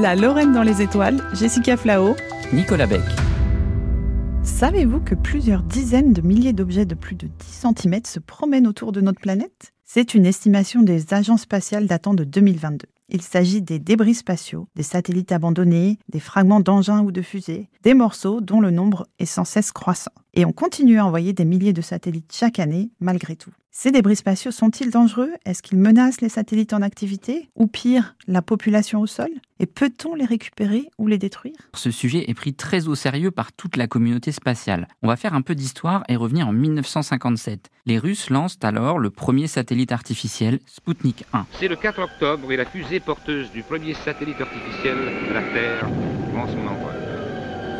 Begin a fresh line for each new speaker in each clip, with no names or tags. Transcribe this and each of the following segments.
La Lorraine dans les étoiles, Jessica Flao,
Nicolas Beck.
Savez-vous que plusieurs dizaines de milliers d'objets de plus de 10 cm se promènent autour de notre planète? C'est une estimation des agences spatiales datant de 2022. Il s'agit des débris spatiaux, des satellites abandonnés, des fragments d'engins ou de fusées, des morceaux dont le nombre est sans cesse croissant. Et on continue à envoyer des milliers de satellites chaque année, malgré tout. Ces débris spatiaux sont-ils dangereux? Est-ce qu'ils menacent les satellites en activité? Ou pire, la population au sol? Et peut-on les récupérer ou les détruire?
Ce sujet est pris très au sérieux par toute la communauté spatiale. On va faire un peu d'histoire et revenir en 1957. Les Russes lancent alors le premier satellite artificiel, Sputnik 1.
C'est le 4 octobre et la fusée porteuse du premier satellite artificiel de la Terre prend son envol.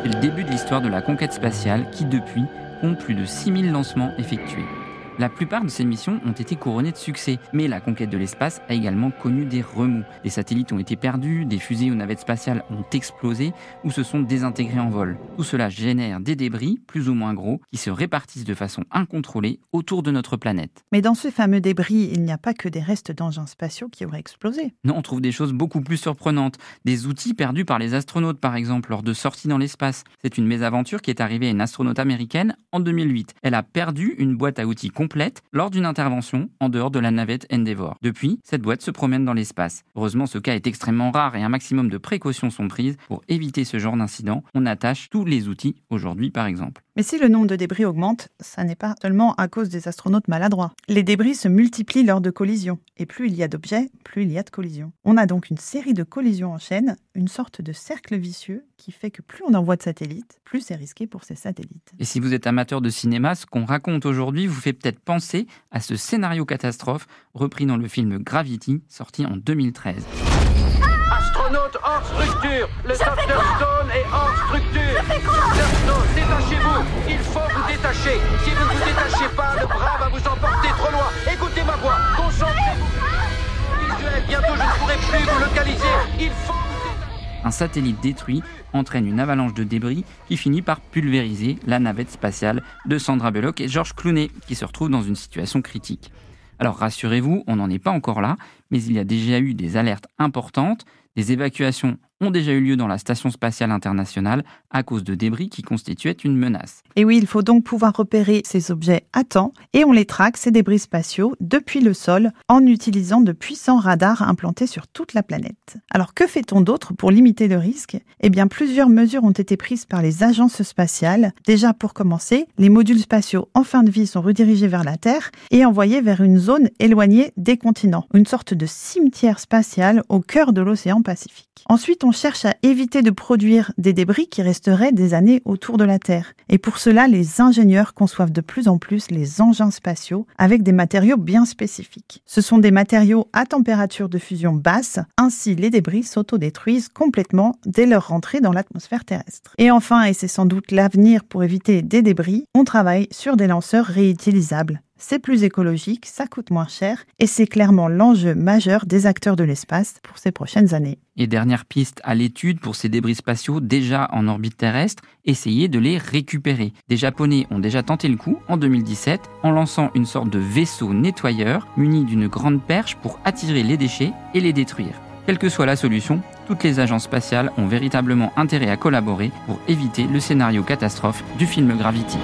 C'est le début de l'histoire de la conquête spatiale qui, depuis, compte plus de 6000 lancements effectués. La plupart de ces missions ont été couronnées de succès, mais la conquête de l'espace a également connu des remous. Des satellites ont été perdus, des fusées ou navettes spatiales ont explosé ou se sont désintégrées en vol. Tout cela génère des débris, plus ou moins gros, qui se répartissent de façon incontrôlée autour de notre planète.
Mais dans ce fameux débris, il n'y a pas que des restes d'engins spatiaux qui auraient explosé.
Non, on trouve des choses beaucoup plus surprenantes. Des outils perdus par les astronautes, par exemple, lors de sorties dans l'espace. C'est une mésaventure qui est arrivée à une astronaute américaine en 2008. Elle a perdu une boîte à outils complète lors d'une intervention en dehors de la navette Endeavour. Depuis, cette boîte se promène dans l'espace. Heureusement, ce cas est extrêmement rare et un maximum de précautions sont prises pour éviter ce genre d'incident. On attache tous les outils aujourd'hui, par exemple.
Mais si le nombre de débris augmente, ça n'est pas seulement à cause des astronautes maladroits. Les débris se multiplient lors de collisions, et plus il y a d'objets, plus il y a de collisions. On a donc une série de collisions en chaîne, une sorte de cercle vicieux qui fait que plus on envoie de satellites, plus c'est risqué pour ces satellites.
Et si vous êtes amateur de cinéma, ce qu'on raconte aujourd'hui vous fait peut-être penser à ce scénario catastrophe repris dans le film Gravity, sorti en 2013.
Astronaute hors structure Le Dr Stone est hors structure. Dr Stone, détachez-vous. Il faut vous détacher. Si vous ne vous détachez pas, le bras va vous emporter trop loin. Écoutez ma voix, concentrez-vous. Visuel, bientôt je ne pourrai plus vous localiser. Il faut
Un satellite détruit entraîne une avalanche de débris qui finit par pulvériser la navette spatiale de Sandra Bullock et George Clooney, qui se retrouvent dans une situation critique. Alors rassurez-vous, on n'en est pas encore là, mais il y a déjà eu des alertes importantes, des évacuations ont déjà eu lieu dans la Station spatiale internationale à cause de débris qui constituaient une menace.
Et oui, il faut donc pouvoir repérer ces objets à temps et on les traque, ces débris spatiaux, depuis le sol en utilisant de puissants radars implantés sur toute la planète. Alors que fait-on d'autre pour limiter le risque? Eh bien, plusieurs mesures ont été prises par les agences spatiales. Déjà, pour commencer, les modules spatiaux en fin de vie sont redirigés vers la Terre et envoyés vers une zone éloignée des continents, une sorte de cimetière spatial au cœur de l'océan Pacifique. Ensuite, cherche à éviter de produire des débris qui resteraient des années autour de la Terre. Et pour cela, les ingénieurs conçoivent de plus en plus les engins spatiaux avec des matériaux bien spécifiques. Ce sont des matériaux à température de fusion basse, ainsi les débris s'autodétruisent complètement dès leur rentrée dans l'atmosphère terrestre. Et enfin, et c'est sans doute l'avenir pour éviter des débris, on travaille sur des lanceurs réutilisables c'est plus écologique, ça coûte moins cher et c'est clairement l'enjeu majeur des acteurs de l'espace pour ces prochaines années.
Et dernière piste à l'étude pour ces débris spatiaux déjà en orbite terrestre, essayer de les récupérer. Des Japonais ont déjà tenté le coup en 2017 en lançant une sorte de vaisseau nettoyeur muni d'une grande perche pour attirer les déchets et les détruire. Quelle que soit la solution, toutes les agences spatiales ont véritablement intérêt à collaborer pour éviter le scénario catastrophe du film Gravity.